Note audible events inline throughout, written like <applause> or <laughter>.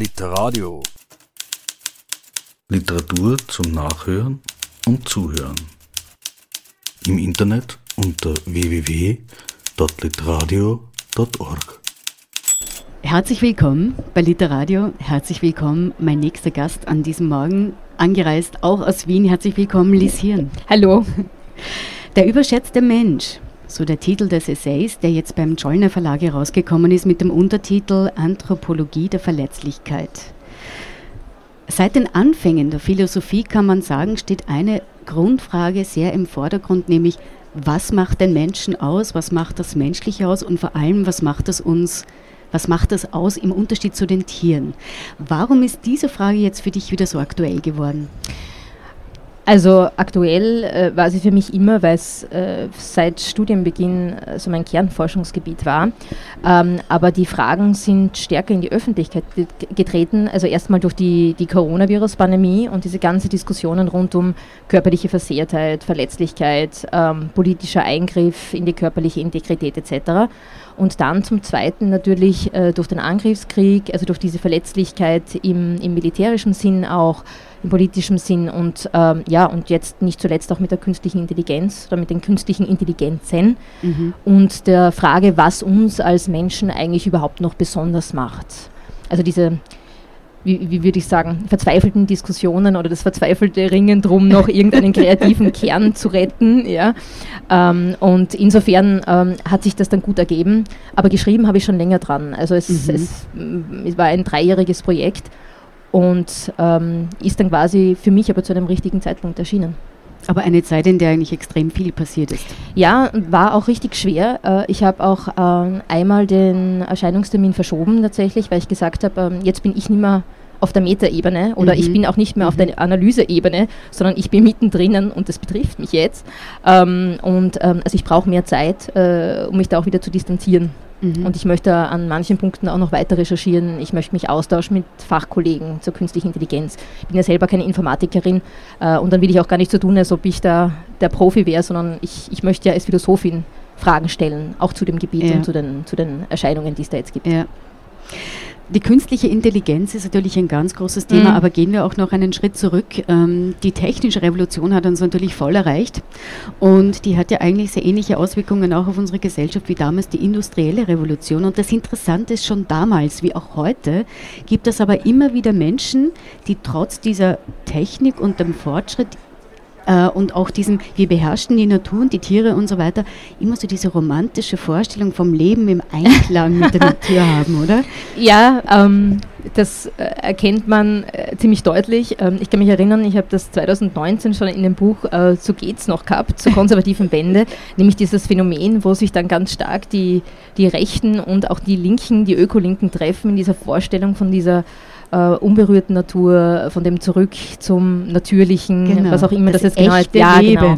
Literadio. Literatur zum Nachhören und Zuhören. Im Internet unter www.literadio.org. Herzlich willkommen bei Literadio. Herzlich willkommen, mein nächster Gast an diesem Morgen, angereist auch aus Wien. Herzlich willkommen, Lies Hirn. Hallo. Der überschätzte Mensch, so der Titel des Essays, der jetzt beim Jollner Verlag herausgekommen ist mit dem Untertitel Anthropologie der Verletzlichkeit. Seit den Anfängen der Philosophie kann man sagen, steht eine Grundfrage sehr im Vordergrund, nämlich was macht den Menschen aus, was macht das Menschliche aus und vor allem, was macht es uns, was macht das aus im Unterschied zu den Tieren? Warum ist diese Frage jetzt für dich wieder so aktuell geworden? Also aktuell äh, war sie für mich immer, weil es äh, seit Studienbeginn äh, so mein Kernforschungsgebiet war. Ähm, aber die Fragen sind stärker in die Öffentlichkeit getreten. Also erstmal durch die, die Coronavirus-Pandemie und diese ganzen Diskussionen rund um körperliche Versehrtheit, Verletzlichkeit, ähm, politischer Eingriff in die körperliche Integrität etc. Und dann zum Zweiten natürlich äh, durch den Angriffskrieg, also durch diese Verletzlichkeit im, im militärischen Sinn auch im politischen Sinn und ähm, ja, und jetzt nicht zuletzt auch mit der künstlichen Intelligenz oder mit den künstlichen Intelligenzen mhm. und der Frage, was uns als Menschen eigentlich überhaupt noch besonders macht. Also diese wie, wie, würde ich sagen, verzweifelten Diskussionen oder das verzweifelte Ringen drum, noch <laughs> irgendeinen kreativen Kern zu retten. Ja. Ähm, und insofern ähm, hat sich das dann gut ergeben. Aber geschrieben habe ich schon länger dran. Also es, mhm. es, es war ein dreijähriges Projekt und ähm, ist dann quasi für mich aber zu einem richtigen Zeitpunkt erschienen. Aber eine Zeit, in der eigentlich extrem viel passiert ist. Ja, war auch richtig schwer. Äh, ich habe auch äh, einmal den Erscheinungstermin verschoben tatsächlich, weil ich gesagt habe, ähm, jetzt bin ich nicht mehr auf der Metaebene oder mhm. ich bin auch nicht mehr mhm. auf der Analyseebene, sondern ich bin mittendrin und das betrifft mich jetzt. Ähm, und ähm, also ich brauche mehr Zeit, äh, um mich da auch wieder zu distanzieren. Mhm. Und ich möchte an manchen Punkten auch noch weiter recherchieren. Ich möchte mich austauschen mit Fachkollegen zur künstlichen Intelligenz. Ich bin ja selber keine Informatikerin äh, und dann will ich auch gar nicht so tun, als ob ich da der Profi wäre, sondern ich, ich möchte ja als Philosophin Fragen stellen, auch zu dem Gebiet ja. und zu den, zu den Erscheinungen, die es da jetzt gibt. Ja. Die künstliche Intelligenz ist natürlich ein ganz großes Thema, mhm. aber gehen wir auch noch einen Schritt zurück. Ähm, die technische Revolution hat uns natürlich voll erreicht und die hat ja eigentlich sehr ähnliche Auswirkungen auch auf unsere Gesellschaft wie damals die industrielle Revolution. Und das Interessante ist schon damals wie auch heute, gibt es aber immer wieder Menschen, die trotz dieser Technik und dem Fortschritt äh, und auch diesem, wir beherrschen die Natur und die Tiere und so weiter, immer so diese romantische Vorstellung vom Leben im Einklang mit der Natur <laughs> haben, oder? Ja, ähm, das äh, erkennt man äh, ziemlich deutlich. Ähm, ich kann mich erinnern, ich habe das 2019 schon in dem Buch äh, So geht's noch gehabt, zur konservativen <laughs> Bände, nämlich dieses Phänomen, wo sich dann ganz stark die, die Rechten und auch die Linken, die Ökolinken treffen in dieser Vorstellung von dieser äh, unberührten Natur, von dem zurück zum Natürlichen, genau. was auch immer das, das jetzt genau ist. Ja, genau.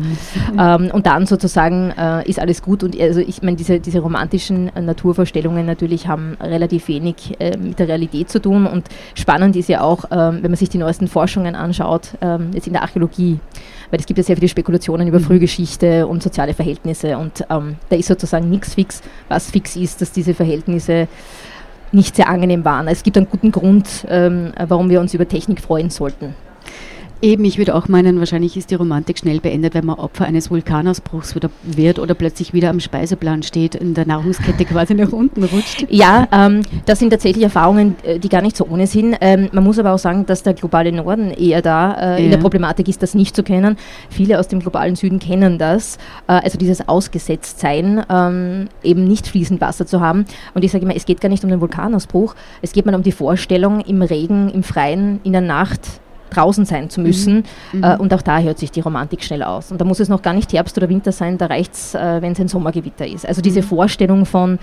ähm, und dann sozusagen äh, ist alles gut. Und also ich meine, diese, diese romantischen äh, Naturvorstellungen natürlich haben relativ wenig äh, mit der Realität zu tun. Und spannend ist ja auch, ähm, wenn man sich die neuesten Forschungen anschaut, ähm, jetzt in der Archäologie, weil es gibt ja sehr viele Spekulationen über mhm. Frühgeschichte und soziale Verhältnisse und ähm, da ist sozusagen nichts fix. Was fix ist, dass diese Verhältnisse nicht sehr angenehm waren. Es gibt einen guten Grund, ähm, warum wir uns über Technik freuen sollten. Eben, ich würde auch meinen, wahrscheinlich ist die Romantik schnell beendet, wenn man Opfer eines Vulkanausbruchs wieder wird oder plötzlich wieder am Speiseplan steht, in der Nahrungskette <laughs> quasi nach unten rutscht. Ja, ähm, das sind tatsächlich Erfahrungen, äh, die gar nicht so ohne sind. Ähm, man muss aber auch sagen, dass der globale Norden eher da äh, ja. in der Problematik ist, das nicht zu kennen. Viele aus dem globalen Süden kennen das, äh, also dieses Ausgesetztsein, ähm, eben nicht fließend Wasser zu haben. Und ich sage immer, es geht gar nicht um den Vulkanausbruch, es geht mal um die Vorstellung, im Regen, im Freien, in der Nacht draußen sein zu müssen. Mhm. Äh, und auch da hört sich die Romantik schnell aus. Und da muss es noch gar nicht Herbst oder Winter sein, da reicht es, äh, wenn es ein Sommergewitter ist. Also diese mhm. Vorstellung von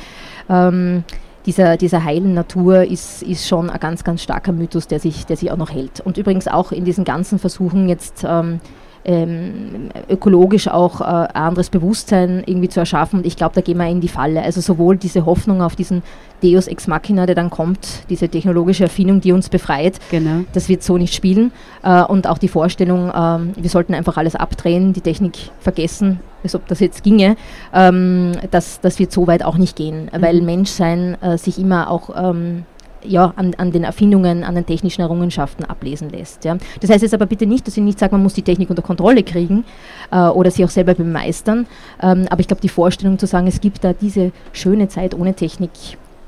ähm, dieser, dieser heilen Natur ist, ist schon ein ganz, ganz starker Mythos, der sich, der sich auch noch hält. Und übrigens auch in diesen ganzen Versuchen jetzt ähm, ähm, ökologisch auch äh, ein anderes Bewusstsein irgendwie zu erschaffen. Und ich glaube, da gehen wir in die Falle. Also sowohl diese Hoffnung auf diesen Deus Ex Machina, der dann kommt, diese technologische Erfindung, die uns befreit, genau. das wird so nicht spielen. Äh, und auch die Vorstellung, äh, wir sollten einfach alles abdrehen, die Technik vergessen, als ob das jetzt ginge, ähm, das, das wird so weit auch nicht gehen, mhm. weil Menschsein äh, sich immer auch ähm, ja, an, an, den Erfindungen, an den technischen Errungenschaften ablesen lässt. Ja. Das heißt jetzt aber bitte nicht, dass ich nicht sage, man muss die Technik unter Kontrolle kriegen äh, oder sie auch selber bemeistern. Ähm, aber ich glaube, die Vorstellung zu sagen, es gibt da diese schöne Zeit ohne Technik.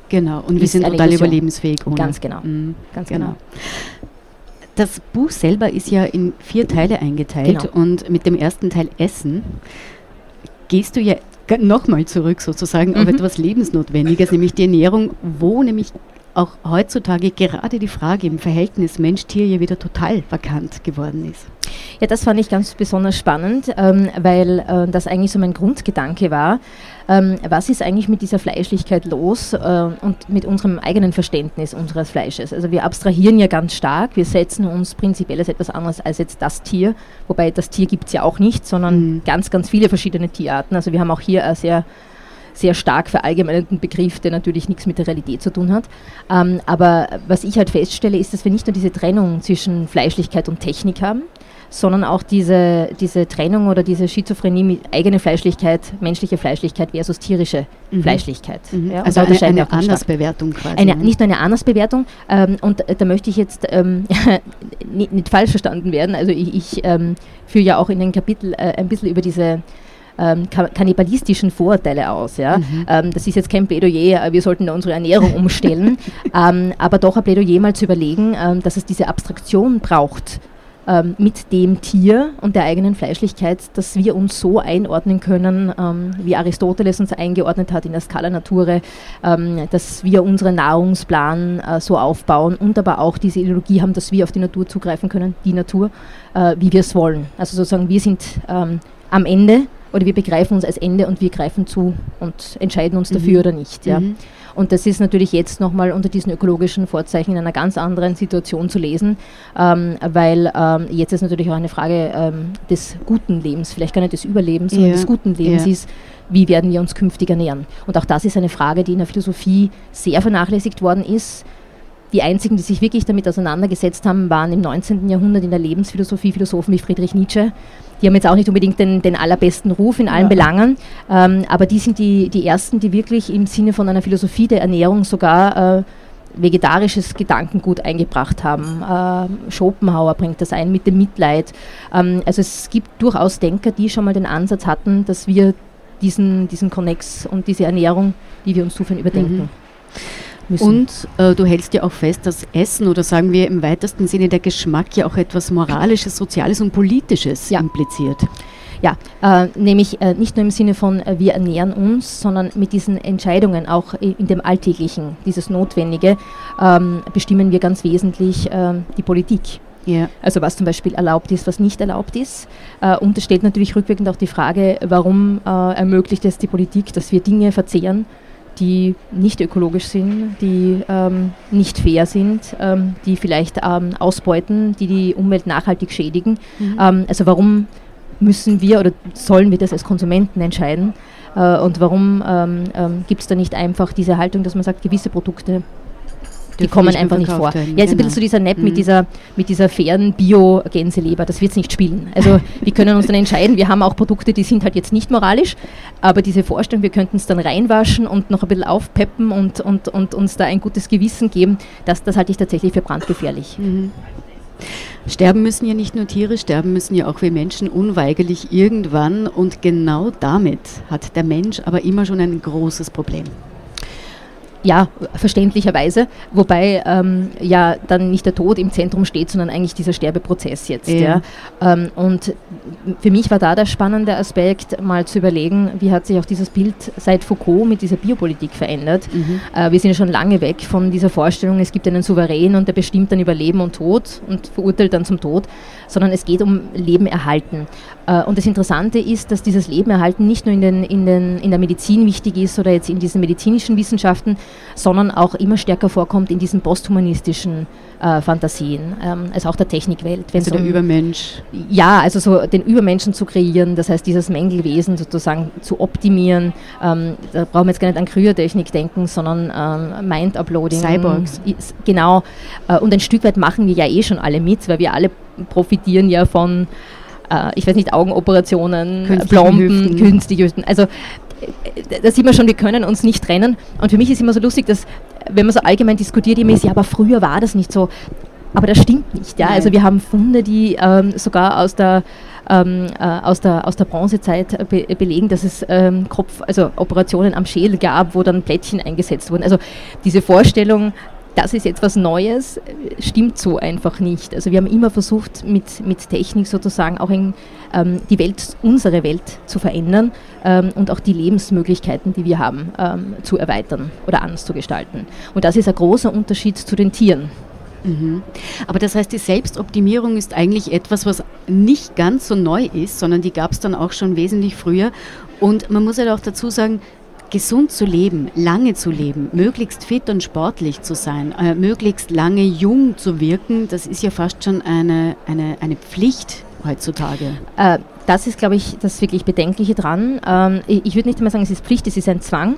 Genau, und wir sind total Illusion. überlebensfähig ohne. Ganz genau. Mhm. Ganz genau. genau. Das Buch selber ist ja in vier Teile eingeteilt genau. und mit dem ersten Teil Essen gehst du ja nochmal zurück sozusagen mhm. auf etwas Lebensnotwendiges, nämlich die Ernährung, wo nämlich auch heutzutage gerade die Frage im Verhältnis Mensch-Tier ja wieder total vakant geworden ist. Ja, das fand ich ganz besonders spannend, ähm, weil äh, das eigentlich so mein Grundgedanke war. Ähm, was ist eigentlich mit dieser Fleischlichkeit los äh, und mit unserem eigenen Verständnis unseres Fleisches? Also wir abstrahieren ja ganz stark, wir setzen uns prinzipiell als etwas anderes als jetzt das Tier, wobei das Tier gibt es ja auch nicht, sondern mhm. ganz, ganz viele verschiedene Tierarten. Also wir haben auch hier eine sehr sehr stark verallgemeinernden Begriff, der natürlich nichts mit der Realität zu tun hat. Ähm, aber was ich halt feststelle, ist, dass wir nicht nur diese Trennung zwischen Fleischlichkeit und Technik haben, sondern auch diese, diese Trennung oder diese Schizophrenie mit eigener Fleischlichkeit, menschliche Fleischlichkeit versus tierische mhm. Fleischlichkeit. Mhm. Ja, also eine, eine Andersbewertung quasi. Eine, ne? nicht nur eine Andersbewertung ähm, und da möchte ich jetzt ähm, <laughs> nicht, nicht, falsch verstanden werden. Also ich, ich ähm, führe ja auch in den Kapitel äh, ein bisschen über diese ähm, kannibalistischen Vorurteile aus. Ja? Mhm. Ähm, das ist jetzt kein Plädoyer, äh, wir sollten unsere Ernährung umstellen, <laughs> ähm, aber doch ein Plädoyer mal zu überlegen, ähm, dass es diese Abstraktion braucht ähm, mit dem Tier und der eigenen Fleischlichkeit, dass wir uns so einordnen können, ähm, wie Aristoteles uns eingeordnet hat in der Skala Nature, dass wir unseren Nahrungsplan äh, so aufbauen und aber auch diese Ideologie haben, dass wir auf die Natur zugreifen können, die Natur, äh, wie wir es wollen. Also sozusagen, wir sind am Ende oder wir begreifen uns als Ende und wir greifen zu und entscheiden uns dafür mhm. oder nicht. Ja. Mhm. Und das ist natürlich jetzt nochmal unter diesen ökologischen Vorzeichen in einer ganz anderen Situation zu lesen, ähm, weil ähm, jetzt ist natürlich auch eine Frage ähm, des guten Lebens, vielleicht gar nicht des Überlebens, sondern ja. des guten Lebens ja. ist, wie werden wir uns künftig ernähren. Und auch das ist eine Frage, die in der Philosophie sehr vernachlässigt worden ist. Die einzigen, die sich wirklich damit auseinandergesetzt haben, waren im 19. Jahrhundert in der Lebensphilosophie Philosophen wie Friedrich Nietzsche, die haben jetzt auch nicht unbedingt den, den allerbesten Ruf in allen ja. Belangen, ähm, aber die sind die, die ersten, die wirklich im Sinne von einer Philosophie der Ernährung sogar äh, vegetarisches Gedankengut eingebracht haben. Äh, Schopenhauer bringt das ein mit dem Mitleid. Ähm, also es gibt durchaus Denker, die schon mal den Ansatz hatten, dass wir diesen, diesen Konnex und diese Ernährung, die wir uns zuführen, überdenken. Mhm müssen. Und äh, du hältst ja auch fest, dass Essen oder sagen wir im weitesten Sinne der Geschmack ja auch etwas Moralisches, Soziales und Politisches ja. impliziert. Ja, äh, nämlich äh, nicht nur im Sinne von äh, wir ernähren uns, sondern mit diesen Entscheidungen auch in dem Alltäglichen, dieses Notwendige, ähm, bestimmen wir ganz wesentlich ähm, die Politik. Ja. Also was zum Beispiel erlaubt ist, was nicht erlaubt ist. Äh, und es stellt natürlich rückwirkend auch die Frage, warum äh, ermöglicht es die Politik, dass wir Dinge verzehren, die nicht ökologisch sind, die ähm, nicht fair sind, ähm, die vielleicht ähm, ausbeuten, die die Umwelt nachhaltig schädigen. Mhm. Ähm, also warum müssen wir oder sollen wir das als Konsumenten entscheiden? Äh, und warum ähm, ähm, gibt es da nicht einfach diese Haltung, dass man sagt, gewisse Produkte die kommen einfach nicht vor. Werden. Ja, ist genau. ein bisschen genau. so dieser Nap mhm. mit, dieser, mit dieser fairen Bio-Gänseleber, das wird es nicht spielen. Also <laughs> wir können uns dann entscheiden, wir haben auch Produkte, die sind halt jetzt nicht moralisch, aber diese Vorstellung, wir könnten es dann reinwaschen und noch ein bisschen aufpeppen und, und, und uns da ein gutes Gewissen geben, das, das halte ich tatsächlich für brandgefährlich. Mhm. Sterben müssen ja nicht nur Tiere, sterben müssen ja auch wir Menschen unweigerlich irgendwann und genau damit hat der Mensch aber immer schon ein großes Problem. Ja, verständlicherweise, wobei ähm, ja dann nicht der Tod im Zentrum steht, sondern eigentlich dieser Sterbeprozess jetzt. Ja. ja. Ähm, und für mich war da der spannende Aspekt, mal zu überlegen, wie hat sich auch dieses Bild seit Foucault mit dieser Biopolitik verändert. Mhm. Äh, wir sind ja schon lange weg von dieser Vorstellung, es gibt einen Souverän und der bestimmt dann über Leben und Tod und verurteilt dann zum Tod, sondern es geht um Leben erhalten. Äh, und das Interessante ist, dass dieses Leben erhalten nicht nur in, den, in, den, in der Medizin wichtig ist oder jetzt in diesen medizinischen Wissenschaften, sondern auch immer stärker vorkommt in diesen posthumanistischen äh, Fantasien, ähm, also auch der Technikwelt. Also der um, Übermensch. Ja, also so den Übermenschen zu kreieren, das heißt dieses Mängelwesen sozusagen zu optimieren. Ähm, da brauchen wir jetzt gar nicht an Kryotechnik denken, sondern ähm, Mind-Uploading. Cyborgs. Genau. Äh, und ein Stück weit machen wir ja eh schon alle mit, weil wir alle profitieren ja von äh, ich weiß nicht, Augenoperationen, Plomben, künstliche Hüften. Also da sieht man schon, wir können uns nicht trennen. Und für mich ist immer so lustig, dass, wenn man so allgemein diskutiert, immer ist, ja, aber früher war das nicht so. Aber das stimmt nicht. Ja? Also wir haben Funde, die ähm, sogar aus der ähm, äh, aus, der, aus der Bronzezeit be belegen, dass es ähm, Kopf, also Operationen am Schädel gab, wo dann Plättchen eingesetzt wurden. Also diese Vorstellung, das ist etwas Neues, stimmt so einfach nicht. Also wir haben immer versucht, mit, mit Technik sozusagen auch in, ähm, die Welt, unsere Welt zu verändern ähm, und auch die Lebensmöglichkeiten, die wir haben, ähm, zu erweitern oder anders zu gestalten. Und das ist ein großer Unterschied zu den Tieren. Mhm. Aber das heißt, die Selbstoptimierung ist eigentlich etwas, was nicht ganz so neu ist, sondern die gab es dann auch schon wesentlich früher. Und man muss halt auch dazu sagen, gesund zu leben, lange zu leben, möglichst fit und sportlich zu sein, äh, möglichst lange jung zu wirken, das ist ja fast schon eine, eine, eine Pflicht heutzutage. Äh, das ist, glaube ich, das wirklich Bedenkliche dran. Ähm, ich, ich würde nicht einmal sagen, es ist Pflicht, es ist ein Zwang.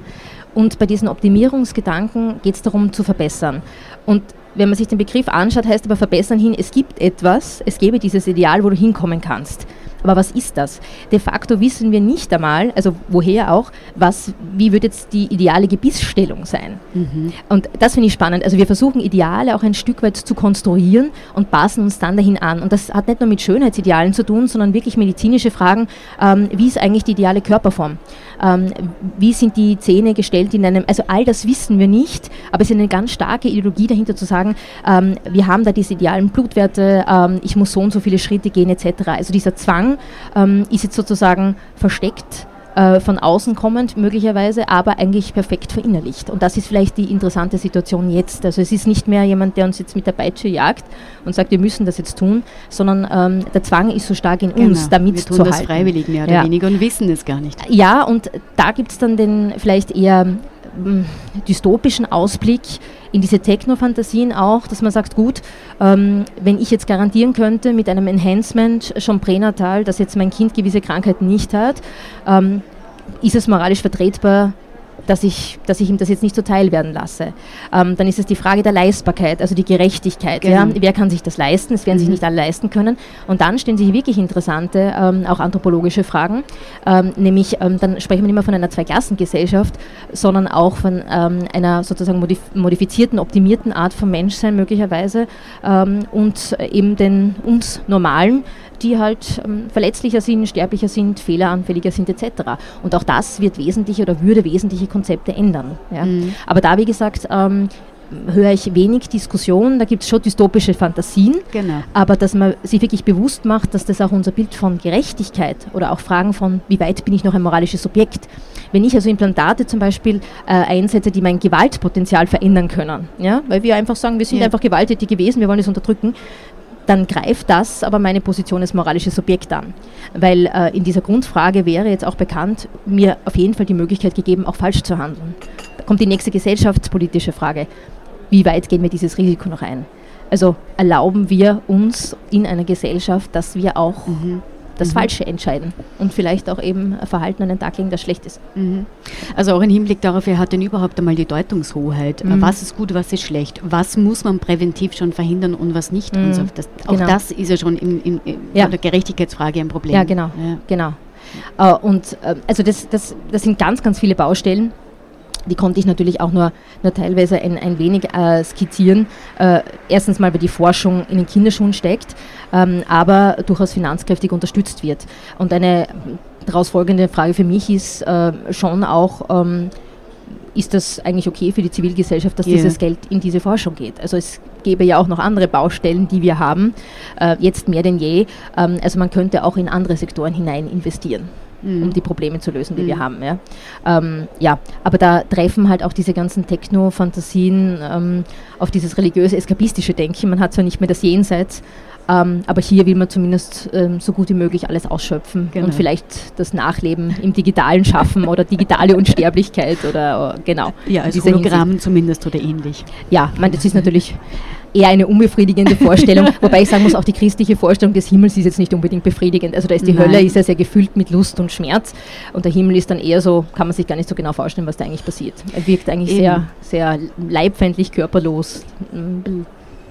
Und bei diesen Optimierungsgedanken geht es darum, zu verbessern. Und wenn man sich den Begriff anschaut, heißt aber verbessern hin, es gibt etwas, es gäbe dieses Ideal, wo du hinkommen kannst. Aber was ist das? De facto wissen wir nicht einmal, also woher auch, was, wie wird jetzt die ideale Gebissstellung sein? Mhm. Und das finde ich spannend. Also wir versuchen Ideale auch ein Stück weit zu konstruieren und passen uns dann dahin an. Und das hat nicht nur mit Schönheitsidealen zu tun, sondern wirklich medizinische Fragen, ähm, wie ist eigentlich die ideale Körperform? Ähm, wie sind die Zähne gestellt in einem, also all das wissen wir nicht, aber es ist eine ganz starke Ideologie dahinter zu sagen, ähm, wir haben da diese idealen Blutwerte, ähm, ich muss so und so viele Schritte gehen etc. Also dieser Zwang, ähm, ist jetzt sozusagen versteckt äh, von außen kommend möglicherweise, aber eigentlich perfekt verinnerlicht. Und das ist vielleicht die interessante Situation jetzt. Also es ist nicht mehr jemand, der uns jetzt mit der Peitsche jagt und sagt, wir müssen das jetzt tun, sondern ähm, der Zwang ist so stark in genau. uns, damit wir tun zu das halten. freiwillig mehr oder ja. weniger und wissen es gar nicht. Ja, und da gibt es dann den vielleicht eher dystopischen Ausblick in diese Techno-Fantasien auch, dass man sagt, gut, ähm, wenn ich jetzt garantieren könnte mit einem Enhancement schon pränatal, dass jetzt mein Kind gewisse Krankheiten nicht hat, ähm, ist es moralisch vertretbar, dass ich, dass ich ihm das jetzt nicht zuteil werden lasse. Ähm, dann ist es die Frage der Leistbarkeit, also die Gerechtigkeit. Genau. Ja? Wer kann sich das leisten? Es werden mhm. sich nicht alle leisten können. Und dann stehen sich wirklich interessante, ähm, auch anthropologische Fragen. Ähm, nämlich, ähm, dann sprechen wir nicht mehr von einer Zweiklassengesellschaft, sondern auch von ähm, einer sozusagen modif modifizierten, optimierten Art von Menschsein möglicherweise ähm, und eben den uns Normalen, die halt ähm, verletzlicher sind, sterblicher sind, fehleranfälliger sind etc. Und auch das wird wesentliche oder würde wesentliche Konzepte ändern. Ja. Mhm. Aber da, wie gesagt, ähm, höre ich wenig Diskussion, da gibt es schon dystopische Fantasien, genau. aber dass man sich wirklich bewusst macht, dass das auch unser Bild von Gerechtigkeit oder auch Fragen von, wie weit bin ich noch ein moralisches Subjekt, wenn ich also Implantate zum Beispiel äh, einsetze, die mein Gewaltpotenzial verändern können, ja, weil wir einfach sagen, wir sind ja. einfach gewalttätig gewesen, wir wollen es unterdrücken, dann greift das aber meine Position als moralisches Subjekt an. Weil äh, in dieser Grundfrage wäre jetzt auch bekannt, mir auf jeden Fall die Möglichkeit gegeben, auch falsch zu handeln. Da kommt die nächste gesellschaftspolitische Frage. Wie weit gehen wir dieses Risiko noch ein? Also erlauben wir uns in einer Gesellschaft, dass wir auch mhm das mhm. Falsche entscheiden und vielleicht auch eben Verhalten an den Tag legen, das schlecht ist. Mhm. Also auch im Hinblick darauf, wer hat denn überhaupt einmal die Deutungshoheit? Mhm. Was ist gut, was ist schlecht? Was muss man präventiv schon verhindern und was nicht? Und so. Mhm. das, auch genau. das ist ja schon in, in, in ja. der Gerechtigkeitsfrage ein Problem. Ja, genau. Ja. genau. Uh, und uh, also das, das, das sind ganz, ganz viele Baustellen die konnte ich natürlich auch nur, nur teilweise ein, ein wenig äh, skizzieren. Äh, erstens mal, weil die Forschung in den Kinderschuhen steckt, ähm, aber durchaus finanzkräftig unterstützt wird. Und eine daraus folgende Frage für mich ist äh, schon auch, ähm, ist das eigentlich okay für die Zivilgesellschaft, dass yeah. dieses Geld in diese Forschung geht? Also es gäbe ja auch noch andere Baustellen, die wir haben, äh, jetzt mehr denn je. Ähm, also man könnte auch in andere Sektoren hinein investieren mhm. um die Probleme zu lösen, die mhm. wir haben. Ja. Ähm, ja, aber da treffen halt auch diese ganzen Techno-Fantasien ähm, auf dieses religiöse, eskapistische Denken. Man hat zwar nicht mehr das Jenseits, ähm, aber hier will man zumindest ähm, so gut wie möglich alles ausschöpfen genau. und vielleicht das Nachleben im Digitalen schaffen oder digitale Unsterblichkeit oder, genau. Ja, als Hologramm zumindest oder ähnlich. Ja, ich meine, das ist natürlich eher eine unbefriedigende Vorstellung, <laughs> wobei ich sagen muss, auch die christliche Vorstellung des Himmels ist jetzt nicht unbedingt befriedigend. Also da ist die Nein. Hölle ist ja sehr gefüllt mit Lust und Schmerz und der Himmel ist dann eher so, kann man sich gar nicht so genau vorstellen, was da eigentlich passiert. Er wirkt eigentlich Eben. sehr, sehr leibfeindlich, körperlos,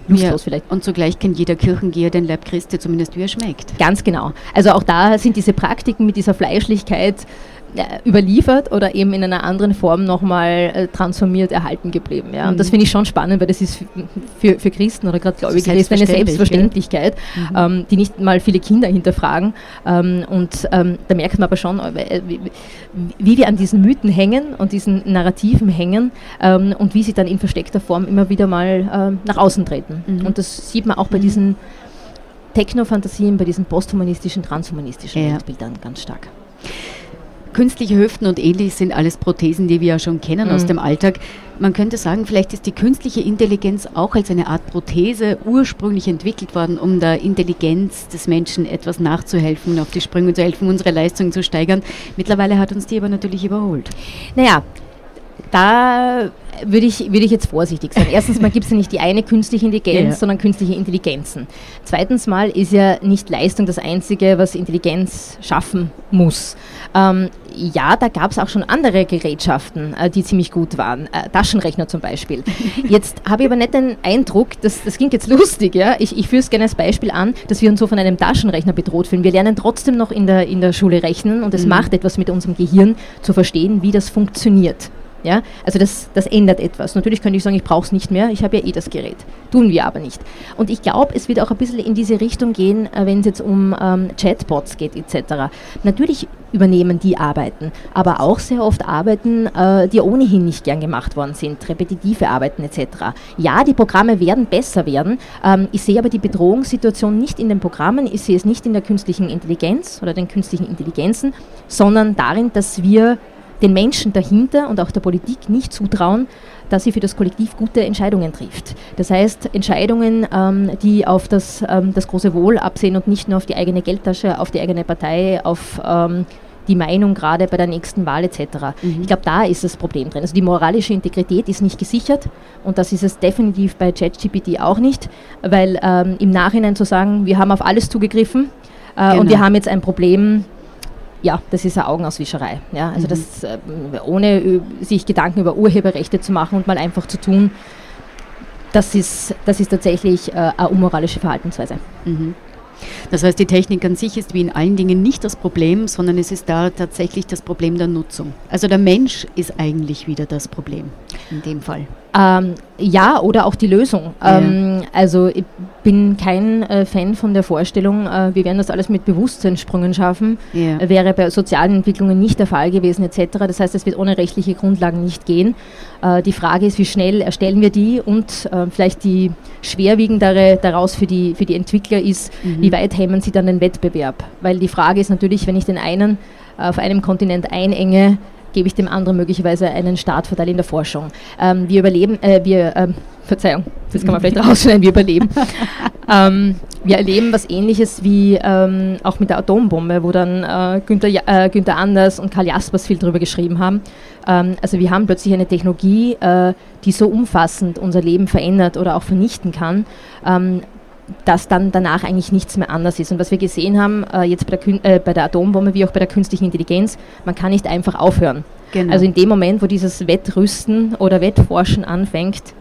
lustlos ja. vielleicht. Und zugleich kennt jeder Kirchengeher den Leib Christi zumindest, wie er schmeckt. Ganz genau. Also auch da sind diese Praktiken mit dieser Fleischlichkeit überliefert oder eben in einer anderen Form nochmal äh, transformiert erhalten geblieben. Ja? Und mhm. das finde ich schon spannend, weil das ist für, für Christen oder gerade gläubige Christen eine Selbstverständlichkeit, mhm. ähm, die nicht mal viele Kinder hinterfragen. Ähm, und ähm, da merkt man aber schon, äh, wie, wie, wir an diesen Mythen hängen und diesen Narrativen hängen ähm, und wie sie dann in versteckter Form immer wieder mal äh, nach außen treten. Mhm. Und das sieht man auch bei mhm. diesen Technofantasien, bei diesen posthumanistischen, transhumanistischen ja. Weltbildern ganz stark. Künstliche Hüften und ähnlich sind alles Prothesen, die wir ja schon kennen mhm. aus dem Alltag. Man könnte sagen, vielleicht ist die künstliche Intelligenz auch als eine Art Prothese ursprünglich entwickelt worden, um der Intelligenz des Menschen etwas nachzuhelfen, auf die Sprünge zu helfen, unsere Leistung zu steigern. Mittlerweile hat uns die aber natürlich überholt. Naja, da würde ich, würde ich jetzt vorsichtig sein. Erstens mal gibt es ja nicht die eine künstliche Intelligenz, ja. sondern künstliche Intelligenzen. Zweitens mal ist ja nicht Leistung das Einzige, was Intelligenz schaffen muss. Ähm, ja, da gab es auch schon andere Gerätschaften, äh, die ziemlich gut waren. Äh, Taschenrechner zum Beispiel. <laughs> Jetzt habe ich aber nicht den Eindruck, dass, das klingt jetzt lustig, ja? ich, ich führe es gerne als Beispiel an, dass wir uns so von einem Taschenrechner bedroht fühlen. Wir lernen trotzdem noch in der, in der Schule rechnen und es mhm. macht etwas mit unserem Gehirn zu verstehen, wie das funktioniert. Ja? Also das, das ändert etwas. Natürlich könnte ich sagen, ich brauche es nicht mehr, ich habe ja eh das Gerät. Tun wir aber nicht. Und ich glaube, es wird auch ein bisschen in diese Richtung gehen, äh, wenn es jetzt um ähm, Chatbots geht etc. Natürlich übernehmen die Arbeiten, aber auch sehr oft Arbeiten, äh, die ohnehin nicht gern gemacht worden sind, repetitive Arbeiten etc. Ja, die Programme werden besser werden. Ähm, ich sehe aber die Bedrohungssituation nicht in den Programmen, ich sehe es nicht in der künstlichen Intelligenz oder den künstlichen Intelligenzen, sondern darin, dass wir den Menschen dahinter und auch der Politik nicht zutrauen, dass sie für das Kollektiv gute Entscheidungen trifft. Das heißt, Entscheidungen, ähm, die auf das, ähm, das große Wohl absehen und nicht nur auf die eigene Geldtasche, auf die eigene Partei, auf ähm, die Meinung gerade bei der nächsten Wahl etc. Mhm. Ich glaube, da ist das Problem drin. Also die moralische Integrität ist nicht gesichert und das ist es definitiv bei ChatGPT auch nicht, weil im Nachhinein zu sagen, wir haben auf alles zugegriffen äh, genau. und wir haben jetzt ein Problem, ja, das ist eine Augenauswischerei. Ja? Also mhm. das, äh, ohne äh, sich Gedanken über Urheberrechte zu machen und mal einfach zu tun, das ist, das ist tatsächlich äh, eine unmoralische Verhaltensweise. Mhm. Das heißt, die Technik an sich ist wie in allen Dingen nicht das Problem, sondern es ist da tatsächlich das Problem der Nutzung. Also der Mensch ist eigentlich wieder das Problem in dem Fall. Ähm, ja, oder auch die Lösung. Ja. Ähm, also ich bin kein äh, Fan von der Vorstellung, äh, wir werden das alles mit Bewusstseinssprüngen schaffen. Ja. Wäre bei sozialen Entwicklungen nicht der Fall gewesen etc. Das heißt, es wird ohne rechtliche Grundlagen nicht gehen. Äh, die Frage ist, wie schnell erstellen wir die und äh, vielleicht die schwerwiegendere daraus für die, für die Entwickler ist, mhm. wie weit hemmen sie dann den Wettbewerb? Weil die Frage ist natürlich, wenn ich den einen auf einem Kontinent einenge, gebe ich dem anderen möglicherweise einen Startvorteil in der Forschung. Ähm, wir überleben, äh, wir, ähm, Verzeihung, das kann man vielleicht rausschneiden, wir überleben. <laughs> ähm, wir erleben was ähnliches wie ähm, auch mit der Atombombe, wo dann äh, Günther, äh, Günther Anders und Karl Jaspers viel darüber geschrieben haben. Ähm, also wir haben plötzlich eine Technologie, äh, die so umfassend unser Leben verändert oder auch vernichten kann, ähm, dass dann danach eigentlich nichts mehr anders ist. Und was wir gesehen haben, äh, jetzt bei der, äh, bei der, Atombombe wie auch bei der künstlichen Intelligenz, man kann nicht einfach aufhören. Genau. Also in dem Moment, wo dieses Wettrüsten oder Wettforschen anfängt,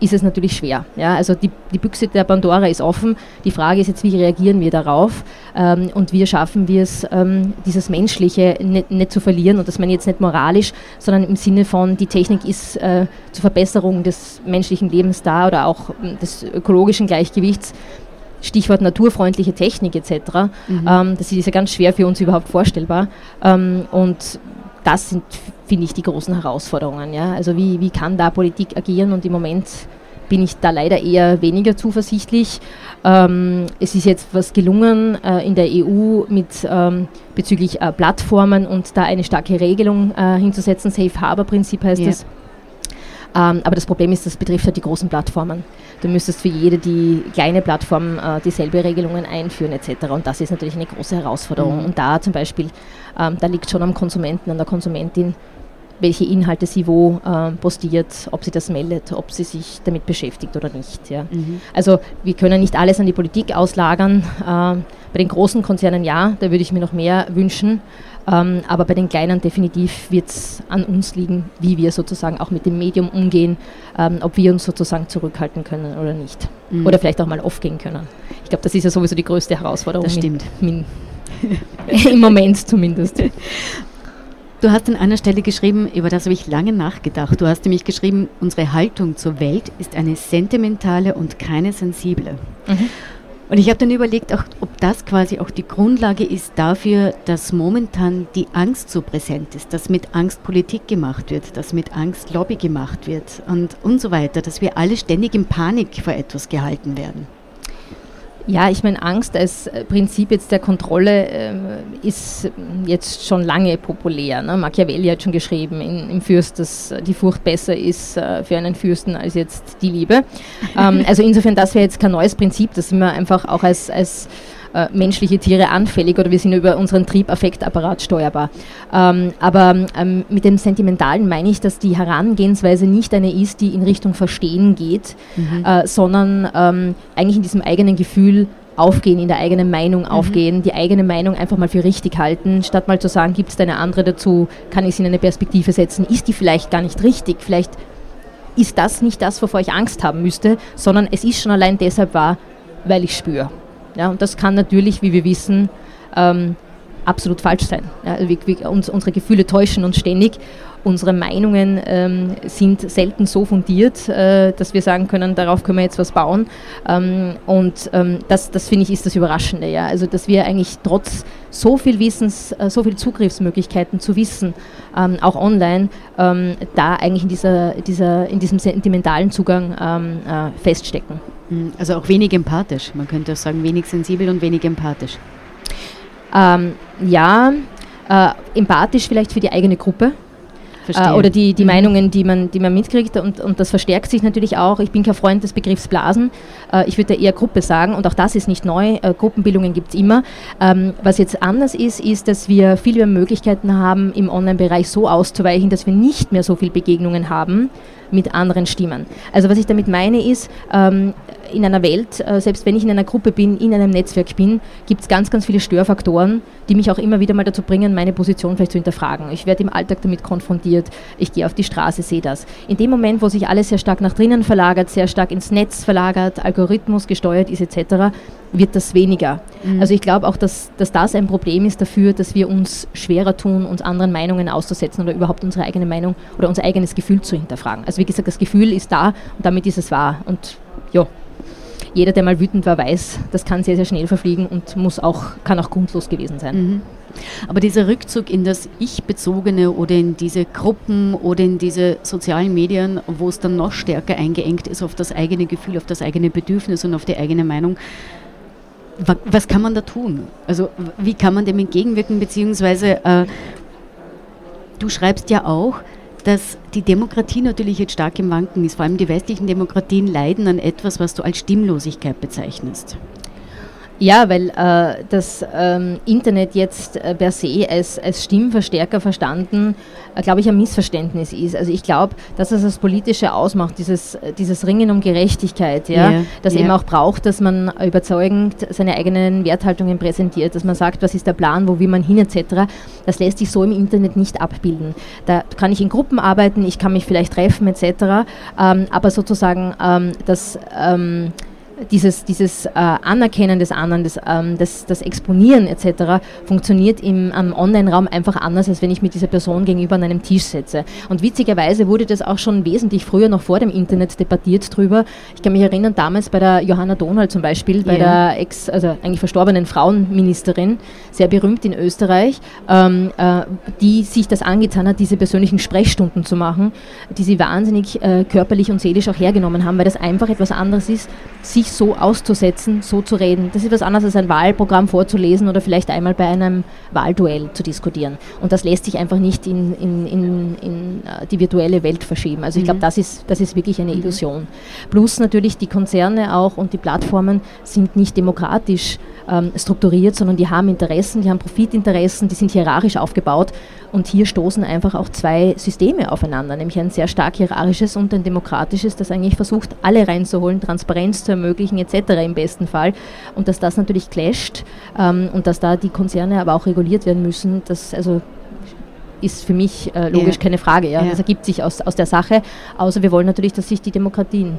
ist es natürlich schwer. Ja? Also die, die Büchse der Pandora ist offen. Die Frage ist jetzt, wie reagieren wir darauf ähm, und wie schaffen wir es, ähm, dieses Menschliche nicht, nicht, zu verlieren. Und das meine ich jetzt nicht moralisch, sondern im Sinne von, die Technik ist äh, zur Verbesserung des menschlichen Lebens da oder auch äh, des ökologischen Gleichgewichts. Stichwort naturfreundliche Technik etc. Mhm. Ähm, das ist ja ganz schwer für uns überhaupt vorstellbar. Ähm, und das sind, finde ich, die großen Herausforderungen. Ja? Also wie, wie kann da Politik agieren und im Moment bin ich da leider eher weniger zuversichtlich. Ähm, es ist jetzt was gelungen äh, in der EU mit ähm, bezüglich äh, Plattformen und da eine starke Regelung äh, hinzusetzen. Safe Harbor Prinzip heißt ja. es. Ähm, aber das Problem ist, das betrifft halt die großen Plattformen. Du müsstest für jede die kleine Plattform äh, dieselbe Regelungen einführen etc. Und das ist natürlich eine große Herausforderung. Mhm. Und da zum Beispiel, ähm, da liegt schon am Konsumenten, an der Konsumentin, welche Inhalte sie wo äh, postiert, ob sie das meldet, ob sie sich damit beschäftigt oder nicht. Ja. Mhm. Also wir können nicht alles an die Politik auslagern. Äh, bei den großen Konzernen ja, da würde ich mir noch mehr wünschen. Ähm, aber bei den Kleinen definitiv wird es an uns liegen, wie wir sozusagen auch mit dem Medium umgehen, ähm, ob wir uns sozusagen zurückhalten können oder nicht. Mhm. Oder vielleicht auch mal aufgehen können. Ich glaube, das ist ja sowieso die größte Herausforderung. Das stimmt. Im, <laughs> <laughs> Im Moment zumindest. <laughs> Du hast an einer Stelle geschrieben, über das habe ich lange nachgedacht. Du hast nämlich geschrieben, unsere Haltung zur Welt ist eine sentimentale und keine sensible. Mhm. Und ich habe dann überlegt, auch, ob das quasi auch die Grundlage ist dafür, dass momentan die Angst so präsent ist, dass mit Angst Politik gemacht wird, dass mit Angst Lobby gemacht wird und, und so weiter, dass wir alle ständig in Panik vor etwas gehalten werden. Ja, ich meine, Angst als äh, Prinzip jetzt der Kontrolle äh, ist jetzt schon lange populär. Ne? Machiavelli hat schon geschrieben in, im Fürst, dass die Furcht besser ist äh, für einen Fürsten als jetzt die Liebe. ähm, <laughs> also insofern, das wäre jetzt kein neues Prinzip, das sind wir einfach auch als, als äh, menschliche Tiere anfällig oder wir sind über unseren Trieb-Affektapparat steuerbar. Ähm, aber ähm, mit dem Sentimentalen meine ich, dass die Herangehensweise nicht eine ist, die in Richtung Verstehen geht, mhm. äh, sondern ähm, eigentlich in diesem eigenen Gefühl aufgehen, in der eigenen Meinung mhm. aufgehen, die eigene Meinung einfach mal für richtig halten, statt mal zu sagen, gibt es eine andere dazu, kann ich sie in eine Perspektive setzen, ist die vielleicht gar nicht richtig, vielleicht ist das nicht das, wovor ich Angst haben müsste, sondern es ist schon allein deshalb wahr, weil ich spüre. Ja, und das kann natürlich, wie wir wissen, ähm, absolut falsch sein. Ja, wir, wir, uns, unsere Gefühle täuschen uns ständig. Unsere Meinungen ähm, sind selten so fundiert, äh, dass wir sagen können, darauf können wir jetzt was bauen. Ähm, und ähm, das, das finde ich ist das Überraschende. Ja? Also, dass wir eigentlich trotz so viel Wissens, äh, so viel Zugriffsmöglichkeiten zu Wissen, ähm, auch online, ähm, da eigentlich in, dieser, dieser, in diesem sentimentalen Zugang ähm, äh, feststecken. Hm, also auch wenig empathisch. Man könnte auch sagen, wenig sensibel und wenig empathisch. Ähm, ja, äh, empathisch vielleicht für die eigene Gruppe. Äh, oder die, die mhm. Meinungen, die man, die man mitkriegt. Und, und das verstärkt sich natürlich auch. Ich bin kein Freund des Begriffs Blasen. Äh, ich würde eher Gruppe sagen. Und auch das ist nicht neu. Äh, Gruppenbildungen gibt es immer. Ähm, was jetzt anders ist, ist, dass wir viel mehr Möglichkeiten haben, im Online-Bereich so auszuweichen, dass wir nicht mehr so viele Begegnungen haben mit anderen Stimmen. Also was ich damit meine ist, ähm, in einer Welt, äh, selbst wenn ich in einer Gruppe bin, in einem Netzwerk bin, gibt es ganz, ganz viele Störfaktoren, die mich auch immer wieder mal dazu bringen, meine Position vielleicht zu hinterfragen. Ich werde im Alltag damit konfrontiert, ich gehe auf die Straße, sehe das. In dem Moment, wo sich alles sehr stark nach drinnen verlagert, sehr stark ins Netz verlagert, Algorithmus gesteuert ist etc., wird das weniger. Mhm. Also ich glaube auch, dass, dass das ein Problem ist dafür, dass wir uns schwerer tun, uns anderen Meinungen auszusetzen oder überhaupt unsere eigene Meinung oder unser eigenes Gefühl zu hinterfragen. Also wie gesagt, das Gefühl ist da und damit ist es wahr. Und ja, jeder, der mal wütend war, weiß, das kann sehr, sehr schnell verfliegen und muss auch, kann auch grundlos gewesen sein. Mhm. Aber dieser Rückzug in das Ich-Bezogene oder in diese Gruppen oder in diese sozialen Medien, wo es dann noch stärker eingeengt ist auf das eigene Gefühl, auf das eigene Bedürfnis und auf die eigene Meinung, was kann man da tun? Also wie kann man dem entgegenwirken, beziehungsweise äh, du schreibst ja auch, dass die Demokratie natürlich jetzt stark im Wanken ist. Vor allem die westlichen Demokratien leiden an etwas, was du als Stimmlosigkeit bezeichnest. Ja, weil äh, das ähm, Internet jetzt äh, per se als, als Stimmverstärker verstanden, äh, glaube ich, ein Missverständnis ist. Also ich glaube, dass es das Politische ausmacht, dieses, dieses Ringen um Gerechtigkeit, ja, yeah, das yeah. eben auch braucht, dass man überzeugend seine eigenen Werthaltungen präsentiert, dass man sagt, was ist der Plan, wo will man hin etc. Das lässt sich so im Internet nicht abbilden. Da kann ich in Gruppen arbeiten, ich kann mich vielleicht treffen etc. Ähm, aber sozusagen ähm, das ähm, dieses, dieses äh, Anerkennen des anderen, das, ähm, das, das Exponieren etc. funktioniert im Online-Raum einfach anders, als wenn ich mit dieser Person gegenüber an einem Tisch sitze. Und witzigerweise wurde das auch schon wesentlich früher, noch vor dem Internet, debattiert drüber. Ich kann mich erinnern, damals bei der Johanna Donald zum Beispiel, bei yeah. der ex, also eigentlich verstorbenen Frauenministerin, sehr berühmt in Österreich, ähm, äh, die sich das angetan hat, diese persönlichen Sprechstunden zu machen, die sie wahnsinnig äh, körperlich und seelisch auch hergenommen haben, weil das einfach etwas anderes ist, sich so auszusetzen, so zu reden. Das ist was anderes als ein Wahlprogramm vorzulesen oder vielleicht einmal bei einem Wahlduell zu diskutieren. Und das lässt sich einfach nicht in, in, in, in äh, die virtuelle Welt verschieben. Also ich glaube, mhm. das ist, das ist wirklich eine mhm. Illusion. Plus natürlich die Konzerne auch und die Plattformen sind nicht demokratisch ähm, strukturiert, sondern die haben Interessen, die haben Profitinteressen, die sind hierarchisch aufgebaut und hier stoßen einfach auch zwei Systeme aufeinander, nämlich ein sehr stark hierarchisches und ein demokratisches, das eigentlich versucht, alle reinzuholen, Transparenz zu ermöglichen etc. im besten Fall. Und dass das natürlich clasht ähm, und dass da die Konzerne aber auch reguliert werden müssen, das also ist für mich äh, logisch ja. keine Frage. Ja. ja. Das ergibt sich aus, aus der Sache, außer wir wollen natürlich, dass sich die Demokratien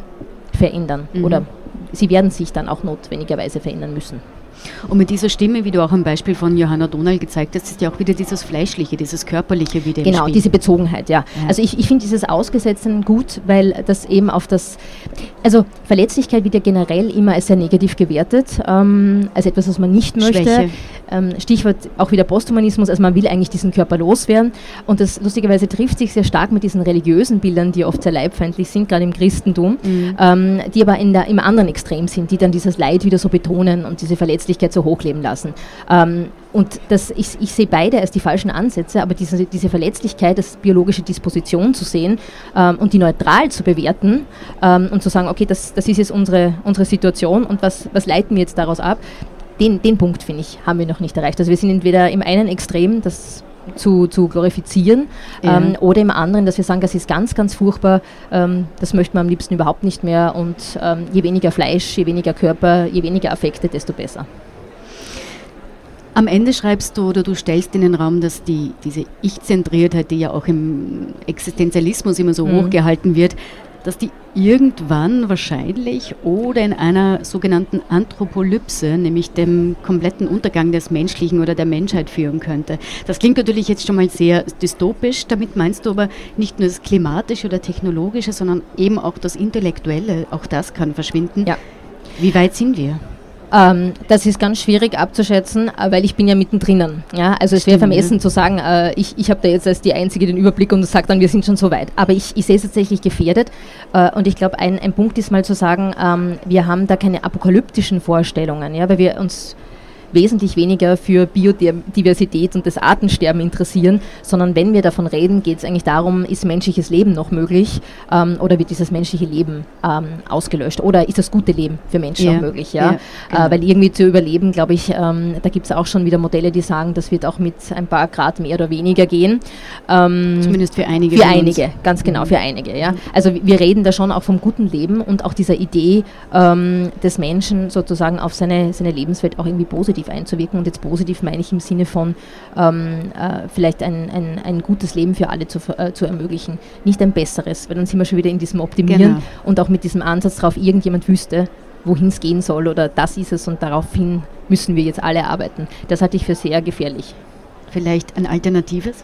verändern mhm. oder sie werden sich dann auch notwendigerweise verändern müssen. Und mit dieser Stimme, wie du auch am Beispiel von Johanna Donal gezeigt hast, ist ja auch wieder dieses Fleischliche, dieses Körperliche wieder Genau, diese Bezogenheit, ja. ja. Also ich, ich finde dieses Ausgesetzten gut, weil das eben auf das, also Verletzlichkeit wird ja generell immer als sehr negativ gewertet, ähm, als etwas, was man nicht möchte. Ähm, Stichwort auch wieder Posthumanismus, also man will eigentlich diesen Körper loswerden. Und das lustigerweise trifft sich sehr stark mit diesen religiösen Bildern, die oft sehr leibfeindlich sind, gerade im Christentum, mhm. ähm, die aber in der, im anderen Extrem sind, die dann dieses Leid wieder so betonen und diese Verletzlichkeit so hochleben lassen. Ähm, und das, ich, ich, sehe beide als die falschen Ansätze, aber diese, diese Verletzlichkeit als biologische Disposition zu sehen ähm, und die neutral zu bewerten ähm, und zu sagen, okay, das, das ist jetzt unsere, unsere Situation und was, was leiten wir jetzt daraus ab, den, den Punkt, finde ich, haben wir noch nicht erreicht. Also wir sind entweder im einen Extrem, das zu, zu glorifizieren ja. ähm, oder im anderen, dass wir sagen, das ist ganz, ganz furchtbar, ähm, das möchten wir am liebsten überhaupt nicht mehr und ähm, je weniger Fleisch, je weniger Körper, je weniger Affekte, desto besser. Am Ende schreibst du oder du stellst in den Raum, dass die, diese Ich-Zentriertheit, die ja auch im Existenzialismus immer so mhm. hochgehalten wird, dass die irgendwann wahrscheinlich oder in einer sogenannten Anthropolypse, nämlich dem kompletten Untergang des Menschlichen oder der Menschheit führen könnte. Das klingt natürlich jetzt schon mal sehr dystopisch. Damit meinst du aber nicht nur das Klimatische oder Technologische, sondern eben auch das Intellektuelle. Auch das kann verschwinden. Ja. Wie weit sind wir? Ähm, das ist ganz schwierig abzuschätzen, äh, weil ich bin ja mittendrin. Ja? Also es wäre vermessen zu sagen, äh, ich, ich habe da jetzt als die Einzige den Überblick und sage dann, wir sind schon so weit. Aber ich, ich sehe es tatsächlich gefährdet. Äh, und ich glaube, ein, ein Punkt ist mal zu sagen, ähm, wir haben da keine apokalyptischen Vorstellungen, ja? weil wir uns wesentlich weniger für Biodiversität und das Artensterben interessieren, sondern wenn wir davon reden, geht es eigentlich darum, ist menschliches Leben noch möglich ähm, oder wird dieses menschliche Leben ähm, ausgelöscht oder ist das gute Leben für Menschen ja. noch möglich? Ja? ja genau. äh, weil irgendwie zu überleben, glaube ich, ähm, da gibt es auch schon wieder Modelle, die sagen, das wird auch mit ein paar Grad mehr oder weniger gehen. Ähm, Zumindest für einige. Für einige, ganz genau, für einige. Ja? Also wir reden da schon auch vom guten Leben und auch dieser Idee ähm, des Menschen sozusagen auf seine, seine Lebenswelt auch irgendwie positiv positiv einzuwirken. Und jetzt positiv meine ich im Sinne von ähm, äh, vielleicht ein, ein, ein gutes Leben für alle zu, äh, zu ermöglichen, nicht ein besseres, weil dann sind wir schon wieder in diesem Optimieren genau. und auch mit diesem Ansatz darauf, irgendjemand wüsste, wohin es gehen soll oder das ist es und daraufhin müssen wir jetzt alle arbeiten. Das halte ich für sehr gefährlich. Vielleicht ein alternatives?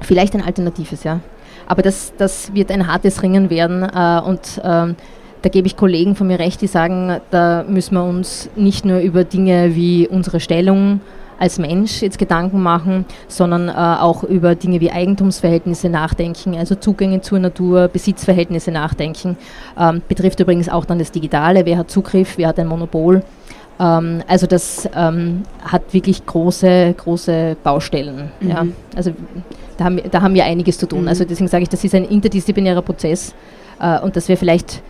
Vielleicht ein alternatives, ja. Aber das, das wird ein hartes Ringen werden äh, und ähm, da gebe ich Kollegen von mir recht, die sagen, da müssen wir uns nicht nur über Dinge wie unsere Stellung als Mensch jetzt Gedanken machen, sondern äh, auch über Dinge wie Eigentumsverhältnisse nachdenken, also Zugänge zur Natur, Besitzverhältnisse nachdenken. Ähm, betrifft übrigens auch dann das Digitale, wer hat Zugriff, wer hat ein Monopol. Ähm, also das ähm, hat wirklich große, große Baustellen. Mhm. Ja. Also da haben, da haben wir einiges zu tun. Mhm. Also deswegen sage ich, das ist ein interdisziplinärer Prozess äh, und dass wir vielleicht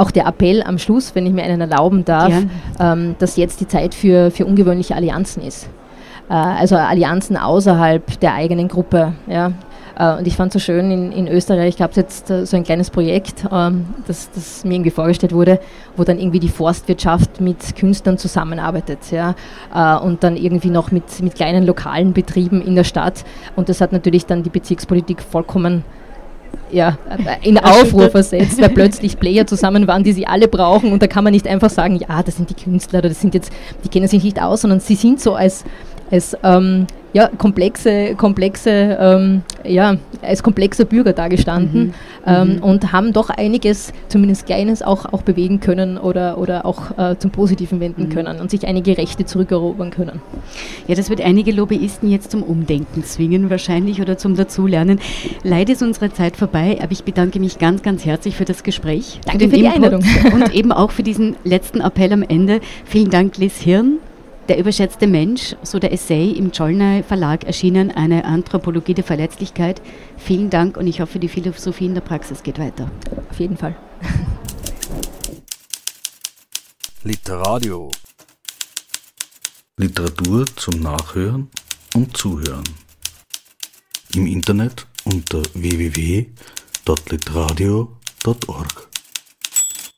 auch der Appell am Schluss, wenn ich mir einen erlauben darf, ähm, dass jetzt die Zeit für, für ungewöhnliche Allianzen ist. Äh, also Allianzen außerhalb der eigenen Gruppe. Ja. Äh, und ich fand es so schön, in, in Österreich gab es jetzt äh, so ein kleines Projekt, ähm, das, das, mir irgendwie vorgestellt wurde, wo dann irgendwie die Forstwirtschaft mit Künstlern zusammenarbeitet. Ja, äh, und dann irgendwie noch mit, mit kleinen lokalen Betrieben in der Stadt. Und das hat natürlich dann die Bezirkspolitik vollkommen ja, in Aufruhr versetzt, weil plötzlich Player zusammen waren, die sie alle brauchen. Und da kann man nicht einfach sagen, ja, das sind die Künstler oder das sind jetzt, die kennen sich nicht aus, sondern sie sind so als, als ähm, ja, komplexe, komplexe, ähm, ja, als komplexer Bürger dargestanden mhm. Ähm, mhm. und haben doch einiges, zumindest Kleines, auch, auch bewegen können oder, oder auch äh, zum Positiven wenden mhm. können und sich einige Rechte zurückerobern können. Ja, das wird einige Lobbyisten jetzt zum Umdenken zwingen wahrscheinlich oder zum Dazulernen. Leider ist unsere Zeit vorbei, aber ich bedanke mich ganz, ganz herzlich für das Gespräch. Danke für, für die Input Einladung. <laughs> Und eben auch für diesen letzten Appell am Ende. Vielen Dank, Liz Hirn. Der überschätzte Mensch, so der Essay im Czollner Verlag erschienen, eine Anthropologie der Verletzlichkeit. Vielen Dank und ich hoffe, die Philosophie in der Praxis geht weiter. Auf jeden Fall. Literadio. Literatur zum Nachhören und Zuhören. Im Internet unter www.literadio.org.